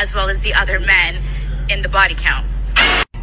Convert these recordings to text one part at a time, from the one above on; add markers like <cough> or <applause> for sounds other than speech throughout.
as well as the other men in the body count.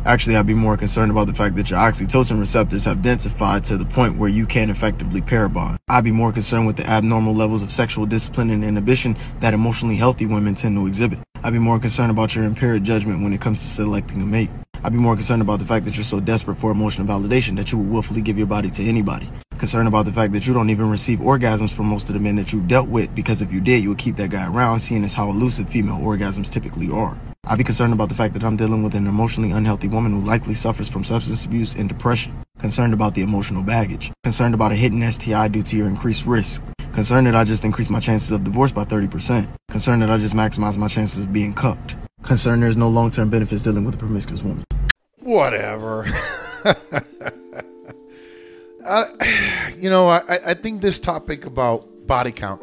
Actually, I'd be more concerned about the fact that your oxytocin receptors have densified to the point where you can't effectively pair bond. I'd be more concerned with the abnormal levels of sexual discipline and inhibition that emotionally healthy women tend to exhibit. I'd be more concerned about your impaired judgment when it comes to selecting a mate. I'd be more concerned about the fact that you're so desperate for emotional validation that you will willfully give your body to anybody. Concerned about the fact that you don't even receive orgasms from most of the men that you've dealt with because if you did, you would keep that guy around, seeing as how elusive female orgasms typically are. I'd be concerned about the fact that I'm dealing with an emotionally unhealthy woman who likely suffers from substance abuse and depression. Concerned about the emotional baggage. Concerned about a hidden STI due to your increased risk. Concerned that I just increased my chances of divorce by 30%. Concerned that I just maximized my chances of being cucked. Concerned there's no long term benefits dealing with a promiscuous woman. Whatever. <laughs> I, <sighs> you know, I, I think this topic about body count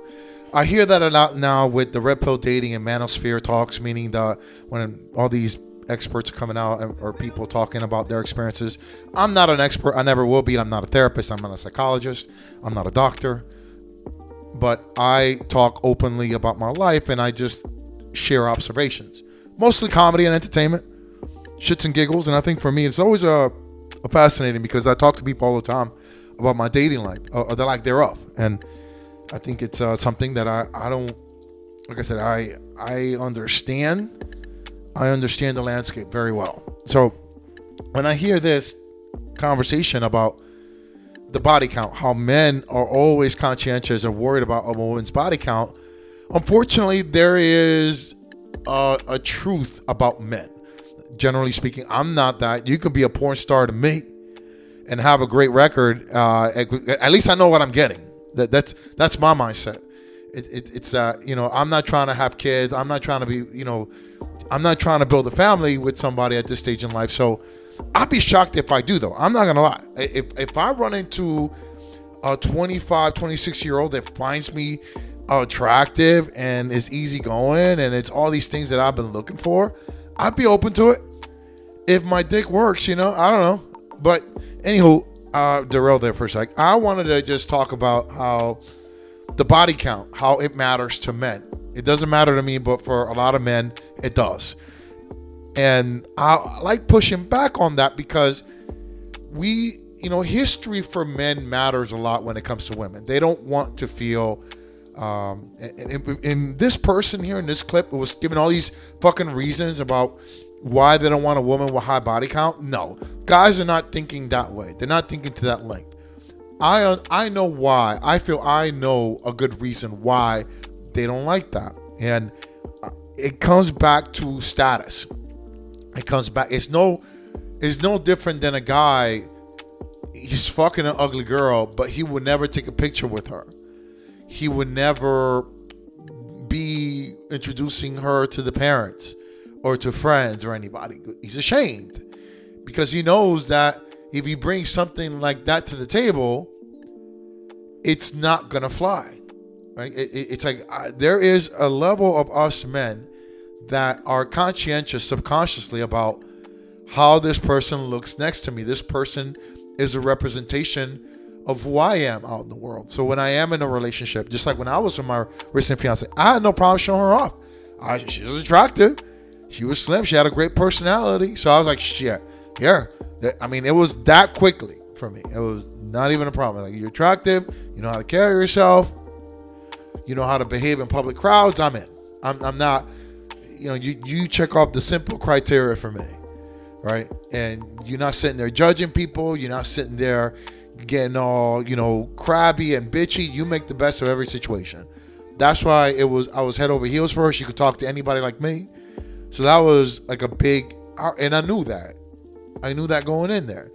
I hear that a lot now with the red pill dating and manosphere talks, meaning the when all these experts are coming out or people talking about their experiences. I'm not an expert. I never will be. I'm not a therapist. I'm not a psychologist. I'm not a doctor. But I talk openly about my life and I just share observations, mostly comedy and entertainment, shits and giggles. And I think for me, it's always a fascinating because I talk to people all the time about my dating life, or the lack thereof, and I think it's uh, something that I, I don't like I said I I understand I understand the landscape very well. So when I hear this conversation about the body count, how men are always conscientious and worried about a woman's body count, unfortunately there is a, a truth about men. Generally speaking, I'm not that. You can be a porn star to me and have a great record. Uh, at, least I know what I'm getting. That that's that's my mindset. It, it, it's uh you know I'm not trying to have kids. I'm not trying to be you know I'm not trying to build a family with somebody at this stage in life. So I'd be shocked if I do though. I'm not gonna lie. If if I run into a 25, 26 year old that finds me attractive and is easygoing and it's all these things that I've been looking for, I'd be open to it. If my dick works, you know, I don't know. But anywho, uh, derail there for a sec. I wanted to just talk about how the body count, how it matters to men. It doesn't matter to me, but for a lot of men, it does. And I like pushing back on that because we, you know, history for men matters a lot when it comes to women. They don't want to feel. Um, in, in this person here in this clip, was giving all these fucking reasons about why they don't want a woman with high body count? No, guys are not thinking that way. They're not thinking to that length. I uh, I know why. I feel I know a good reason why they don't like that, and uh, it comes back to status. It comes back. It's no, it's no different than a guy. He's fucking an ugly girl, but he would never take a picture with her. He would never be introducing her to the parents or to friends or anybody. He's ashamed because he knows that if he brings something like that to the table, it's not gonna fly. Right? It, it, it's like uh, there is a level of us men that are conscientious subconsciously about how this person looks next to me. This person is a representation of who I am out in the world. So when I am in a relationship, just like when I was with my recent fiance, I had no problem showing her off. I, she was attractive. She was slim. She had a great personality. So I was like, shit, yeah. I mean, it was that quickly for me. It was not even a problem. Like, you're attractive. You know how to carry yourself. You know how to behave in public crowds. I'm in. I'm, I'm not, you know, you, you check off the simple criteria for me, right? And you're not sitting there judging people. You're not sitting there getting all, you know, crabby and bitchy. You make the best of every situation. That's why it was, I was head over heels for her. She could talk to anybody like me. So that was like a big, and I knew that. I knew that going in there.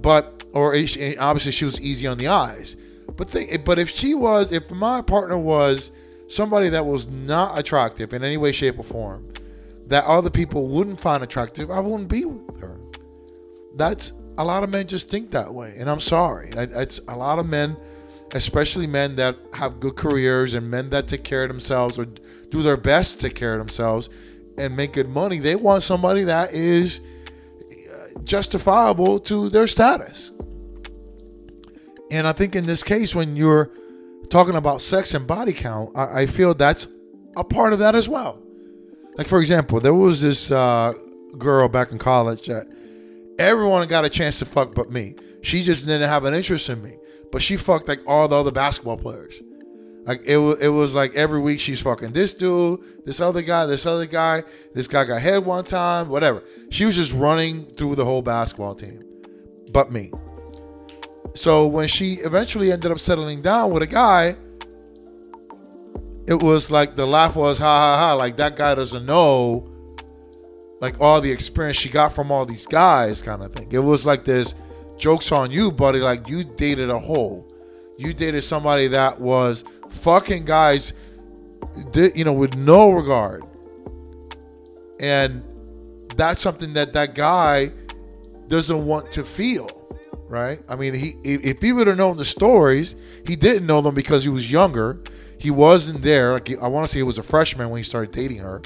But, or obviously she was easy on the eyes. But think, but if she was, if my partner was somebody that was not attractive in any way, shape, or form, that other people wouldn't find attractive, I wouldn't be with her. That's a lot of men just think that way, and I'm sorry. It's a lot of men, especially men that have good careers and men that take care of themselves or do their best to take care of themselves and make good money, they want somebody that is uh, justifiable to their status. And I think in this case, when you're talking about sex and body count, I, I feel that's a part of that as well. Like for example, there was this uh, girl back in college that everyone got a chance to fuck but me. She just didn't have an interest in me, but she fucked like all the other basketball players. Like it was, it was like every week she's fucking this dude, this other guy, this other guy. This guy got head one time, whatever. She was just running through the whole basketball team, but me. So when she eventually ended up settling down with a guy, it was like the laugh was ha ha ha. Like that guy doesn't know, like all the experience she got from all these guys, kind of thing. It was like this jokes on you, buddy. Like you dated a hole. You dated somebody that was fucking guys, you know, with no regard. And that's something that that guy doesn't want to feel, right? I mean, he if he would have known the stories, he didn't know them because he was younger. He wasn't there. Like I want to say he was a freshman when he started dating her.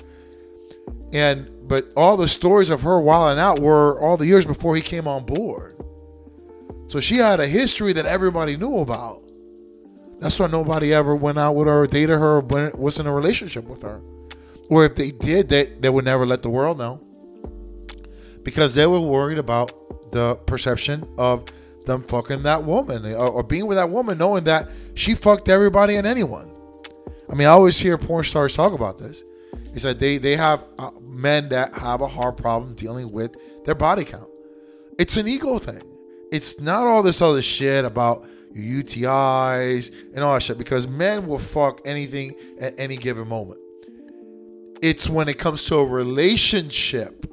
And but all the stories of her wilding out were all the years before he came on board. So she had a history that everybody knew about. That's why nobody ever went out with her dated her or was in a relationship with her. Or if they did, they, they would never let the world know. Because they were worried about the perception of them fucking that woman or, or being with that woman knowing that she fucked everybody and anyone. I mean, I always hear porn stars talk about this. Is that they, they have uh, men that have a hard problem dealing with their body count. It's an ego thing. It's not all this other shit about your UTIs, and all that shit because men will fuck anything at any given moment. It's when it comes to a relationship,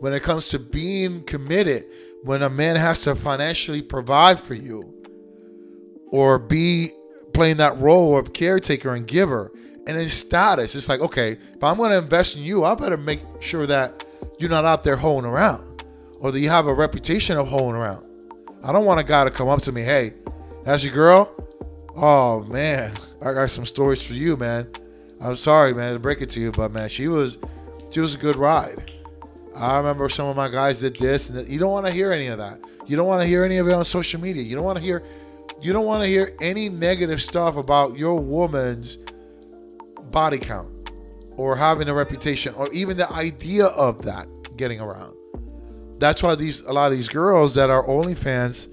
when it comes to being committed, when a man has to financially provide for you or be playing that role of caretaker and giver and his status. It's like, okay, if I'm going to invest in you, I better make sure that you're not out there hoeing around or that you have a reputation of hoeing around. I don't want a guy to come up to me, hey, that's your girl? Oh man, I got some stories for you, man. I'm sorry, man, to break it to you, but man, she was she was a good ride. I remember some of my guys did this, and you don't want to hear any of that. You don't want to hear any of it on social media. You don't want to hear you don't want to hear any negative stuff about your woman's body count or having a reputation or even the idea of that getting around that's why these a lot of these girls that are OnlyFans,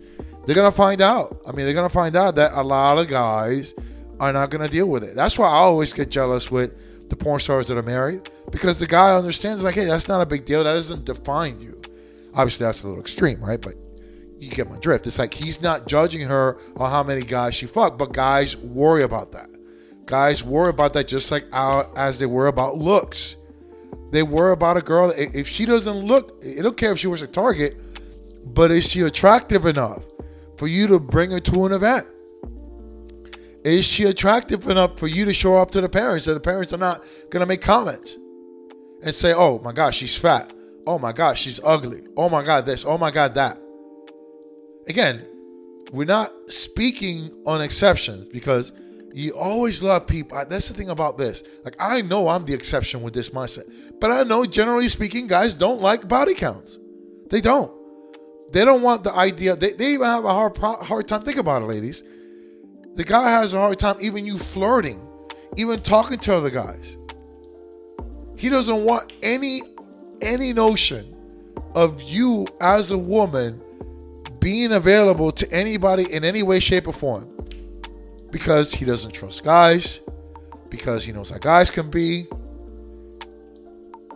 they're gonna find out. I mean, they're gonna find out that a lot of guys are not gonna deal with it. That's why I always get jealous with the porn stars that are married because the guy understands like, hey, that's not a big deal. That doesn't define you. Obviously, that's a little extreme, right? But you get my drift. It's like he's not judging her on how many guys she fucked, but guys worry about that. Guys worry about that just like as they worry about looks. They worry about a girl. If she doesn't look, they don't care if she was a target, but is she attractive enough for you to bring her to an event? Is she attractive enough for you to show up to the parents that the parents are not going to make comments and say, oh my gosh, she's fat. Oh my gosh, she's ugly. Oh my God, this. Oh my God, that. Again, we're not speaking on exceptions because you always love people. That's the thing about this. Like, I know I'm the exception with this mindset, but I know generally speaking, guys don't like body counts. They don't. They don't want the idea. They, they even have a hard hard time. Think about it, ladies. The guy has a hard time even you flirting, even talking to other guys. He doesn't want any any notion of you as a woman being available to anybody in any way, shape, or form because he doesn't trust guys, because he knows how guys can be,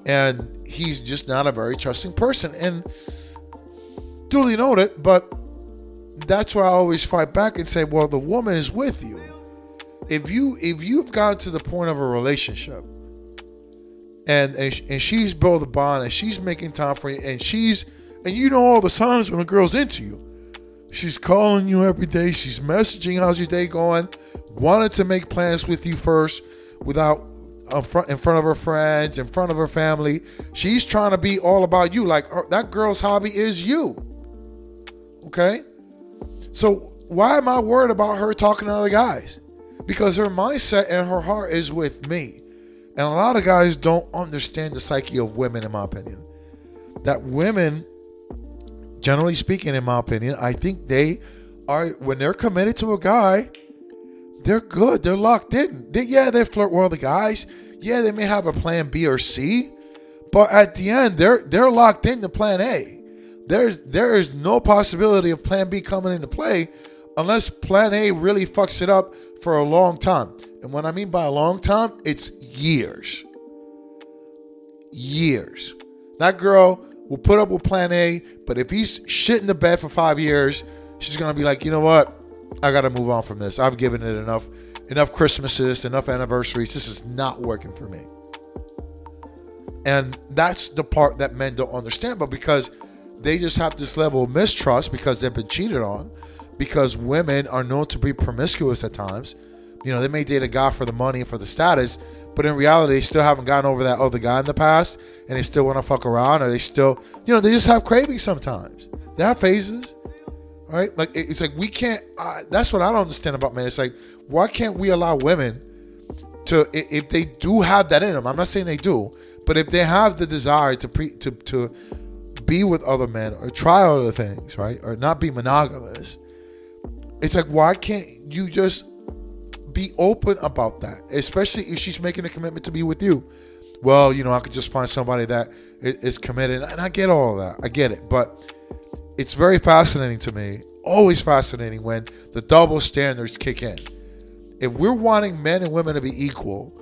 and he's just not a very trusting person. And duly noted, but that's why I always fight back and say, well, the woman is with you. If you if you've gotten to the point of a relationship and and, and she's built a bond and she's making time for you and she's and you know all the signs when a girl's into you She's calling you every day. She's messaging, how's your day going? Wanted to make plans with you first without uh, in front, of her friends, in front of her family. She's trying to be all about you. Like her, that girl's hobby is you. Okay? So why am I worried about her talking to other guys? Because her mindset and her heart is with me. And a lot of guys don't understand the psyche of women, in my opinion. That women generally speaking, in my opinion, I think they are when they're committed to a guy, they're good. They're locked in. They, yeah, they flirt with other guys. Yeah, they may have a plan B or C, but at the end, they're they're locked into plan A. There's there is no possibility of plan B coming into play unless plan A really fucks it up for a long time. And what I mean by a long time, it's years. Years. That girl will put up with plan A, but if he's shit in the bed for five years, she's gonna be like, you know what? I gotta move on from this. I've given it enough enough Christmases, enough anniversaries. This is not working for me. And that's the part that men don't understand, but because they just have this level of mistrust because they've been cheated on, because women are known to be promiscuous at times. You know, they may date a guy for the money for the status, but in reality, they still haven't gotten over that other guy in the past, and they still want to fuck around, or they still, you know, they just have cravings sometimes. They have phases, right? Like it's like we can't. Uh, that's what I don't understand about men. It's like why can't we allow women to, if they do have that in them? I'm not saying they do, but if they have the desire to pre to to be with other men or try other things, right, or not be monogamous, it's like why can't you just be open about that, especially if she's making a commitment to be with you. Well, you know, I could just find somebody that is committed, and I get all of that. I get it, but it's very fascinating to me. Always fascinating when the double standards kick in. If we're wanting men and women to be equal,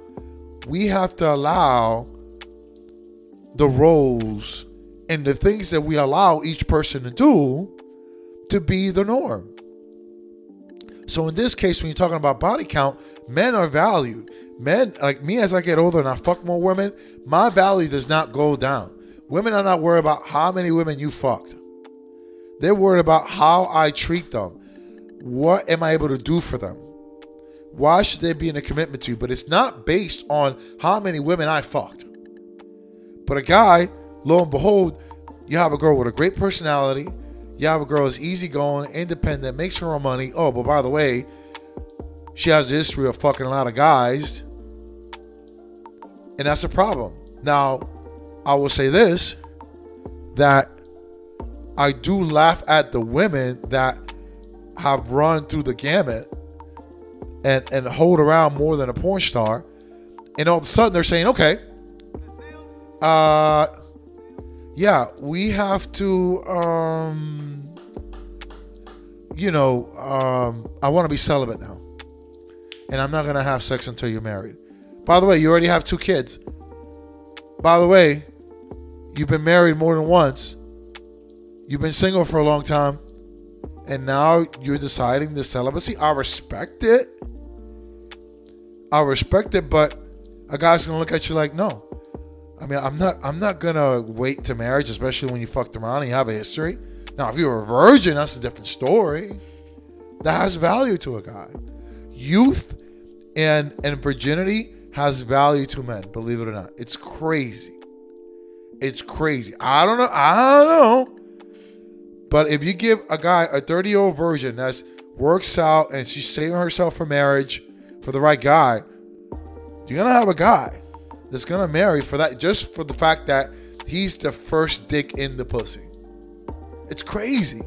we have to allow the roles and the things that we allow each person to do to be the norm. So in this case, when you're talking about body count, men are valued. Men, like me, as I get older and I fuck more women, my value does not go down. Women are not worried about how many women you fucked. They're worried about how I treat them. What am I able to do for them? Why should they be in a commitment to you? But it's not based on how many women I fucked. But a guy, lo and behold, you have a girl with a great personality, you have a girl who's easygoing, independent, makes her own money. Oh, but by the way, she has a history of fucking a lot of guys. And that's a problem. Now, I will say this that I do laugh at the women that have run through the gamut and, and hold around more than a porn star. And all of a sudden they're saying, okay, uh, yeah, we have to, um, you know, um, I want to be celibate now. And I'm not going to have sex until you're married. By the way, you already have two kids. By the way, you've been married more than once. You've been single for a long time. And now you're deciding the celibacy. I respect it. I respect it, but a guy's gonna look at you like, no, I mean, I'm not I'm not gonna wait to marriage, especially when you fucked around and you have a history. Now, if you're a virgin, that's a different story. That has value to a guy. Youth and and virginity has value to men, believe it or not. It's crazy. It's crazy. I don't know. I don't know. But if you give a guy a 30 year old virgin that works out and she's saving herself for marriage for the right guy, you're gonna have a guy that's gonna marry for that just for the fact that he's the first dick in the pussy. It's crazy.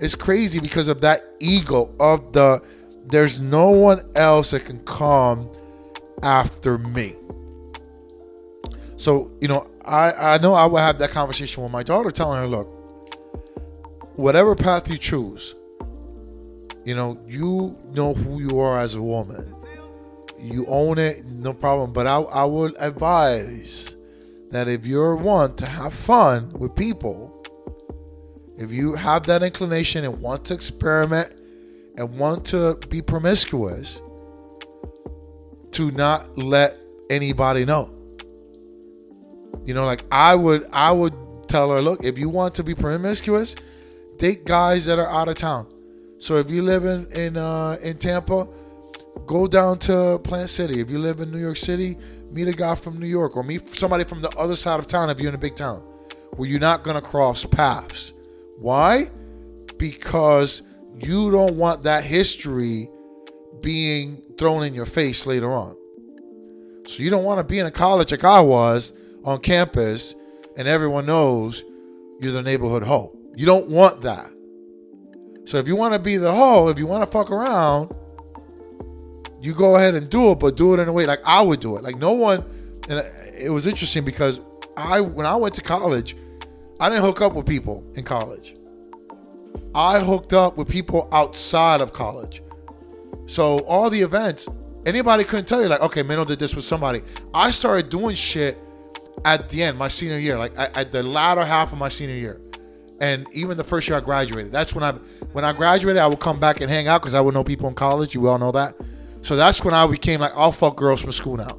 It's crazy because of that ego of the there's no one else that can come after me. So, you know, I, I know I will have that conversation with my daughter, telling her, look, whatever path you choose, you know, you know who you are as a woman you own it, no problem. But I, I would advise that if you're one to have fun with people, if you have that inclination and want to experiment and want to be promiscuous, to not let anybody know. You know, like I would, I would tell her, look, if you want to be promiscuous, date guys that are out of town. So if you live in in uh, in Tampa, Go down to Plant City. If you live in New York City, meet a guy from New York or meet somebody from the other side of town if you're in a big town where you're not going to cross paths. Why? Because you don't want that history being thrown in your face later on. So you don't want to be in a college like I was on campus and everyone knows you're the neighborhood hoe. You don't want that. So if you want to be the hoe, if you want to fuck around, you go ahead and do it, but do it in a way like I would do it. Like no one, and it was interesting because I when I went to college, I didn't hook up with people in college. I hooked up with people outside of college. So all the events, anybody couldn't tell you like, okay, Mano did this with somebody. I started doing shit at the end, my senior year, like at the latter half of my senior year, and even the first year I graduated. That's when I when I graduated, I would come back and hang out because I would know people in college. You all know that. So that's when I became like, I'll fuck girls from school now.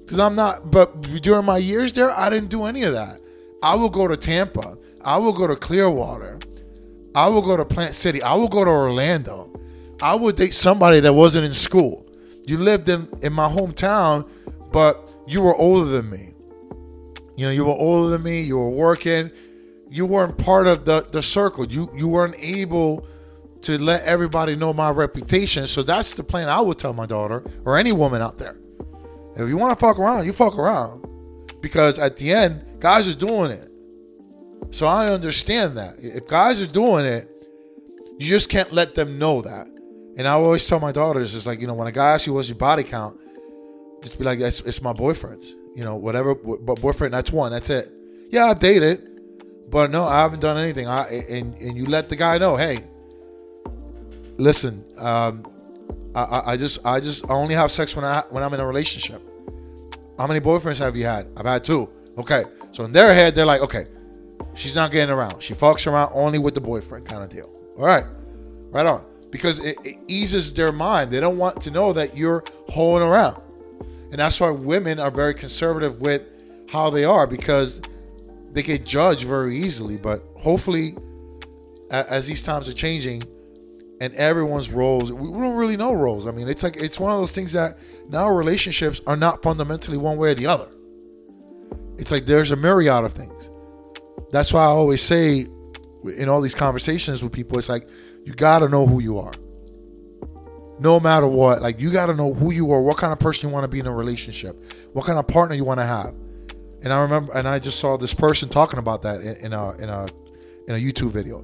Because I'm not, but during my years there, I didn't do any of that. I will go to Tampa. I will go to Clearwater. I will go to Plant City. I will go to Orlando. I would date somebody that wasn't in school. You lived in, in my hometown, but you were older than me. You know, you were older than me. You were working. You weren't part of the, the circle. You you weren't able to let everybody know my reputation. So that's the plan I would tell my daughter or any woman out there. If you want to fuck around, you fuck around. Because at the end, guys are doing it. So I understand that. If guys are doing it, you just can't let them know that. And I always tell my daughters, it's like, you know, when a guy asks you what's your body count, just be like, it's, it's my boyfriend's. You know, whatever, but boyfriend, that's one, that's it. Yeah, I've dated, but no, I haven't done anything. I and and you let the guy know, hey, listen, um, I, I just I just I only have sex when I when I'm in a relationship. How many boyfriends have you had? I've had two. Okay, so in their head they're like, okay, she's not getting around. She fucks around only with the boyfriend kind of deal. All right, right on. Because it, it eases their mind. They don't want to know that you're holding around, and that's why women are very conservative with how they are because they get judged very easily. But hopefully, as these times are changing, and everyone's roles we don't really know roles. I mean it's like it's one of those things that now relationships are not fundamentally one way or the other. It's like there's a myriad of things. That's why i always say in all these conversations with people it's like you gotta know who you are. No matter what like you gotta know who you are what kind of person you want to be in a relationship what kind of partner you want to have. And i remember and i just saw this person talking about that in, in a in a in a youtube video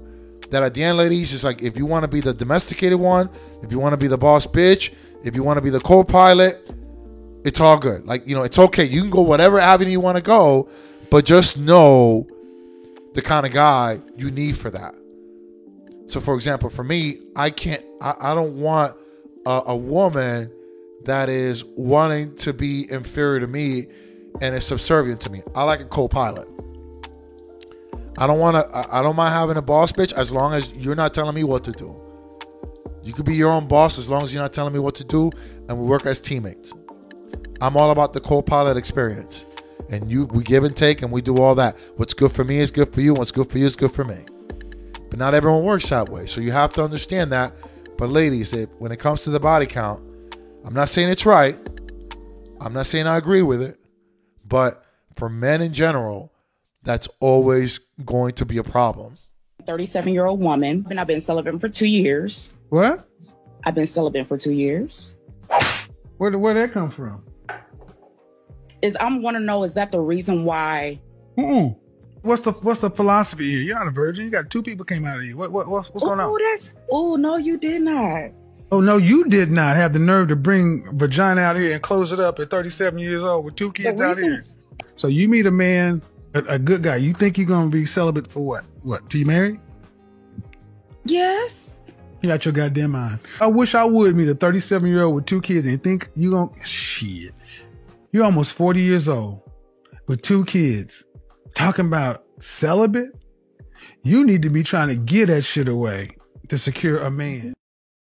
that at the end, ladies, it's like if you want to be the domesticated one, if you want to be the boss bitch, if you want to be the co-pilot, it's all good. Like you know, it's okay. You can go whatever avenue you want to go, but just know the kind of guy you need for that. So, for example, for me, I can't. I, I don't want a, a woman that is wanting to be inferior to me and is subservient to me. I like a co-pilot. I don't want to. I don't mind having a boss bitch as long as you're not telling me what to do. You could be your own boss as long as you're not telling me what to do, and we work as teammates. I'm all about the co-pilot experience, and you we give and take, and we do all that. What's good for me is good for you. What's good for you is good for me. But not everyone works that way, so you have to understand that. But ladies, if, when it comes to the body count, I'm not saying it's right. I'm not saying I agree with it, but for men in general, that's always going to be a problem. 37 year old woman, and I've been celibate for two years. What? I've been celibate for two years. Where where that come from? Is I'm want to know is that the reason why? Mm-mm. What's the what's the philosophy here? You're not a virgin. You got two people came out of you. What what what's, what's going on? Oh, that's oh no, you did not. Oh no, you did not have the nerve to bring vagina out here and close it up at 37 years old with two kids out here. So you meet a man a, a good guy. You think you're gonna be celibate for what? What? Till you married? Yes. You got your goddamn mind. I wish I would meet a 37 year old with two kids and think you gonna shit. You're almost 40 years old with two kids talking about celibate. You need to be trying to get that shit away to secure a man.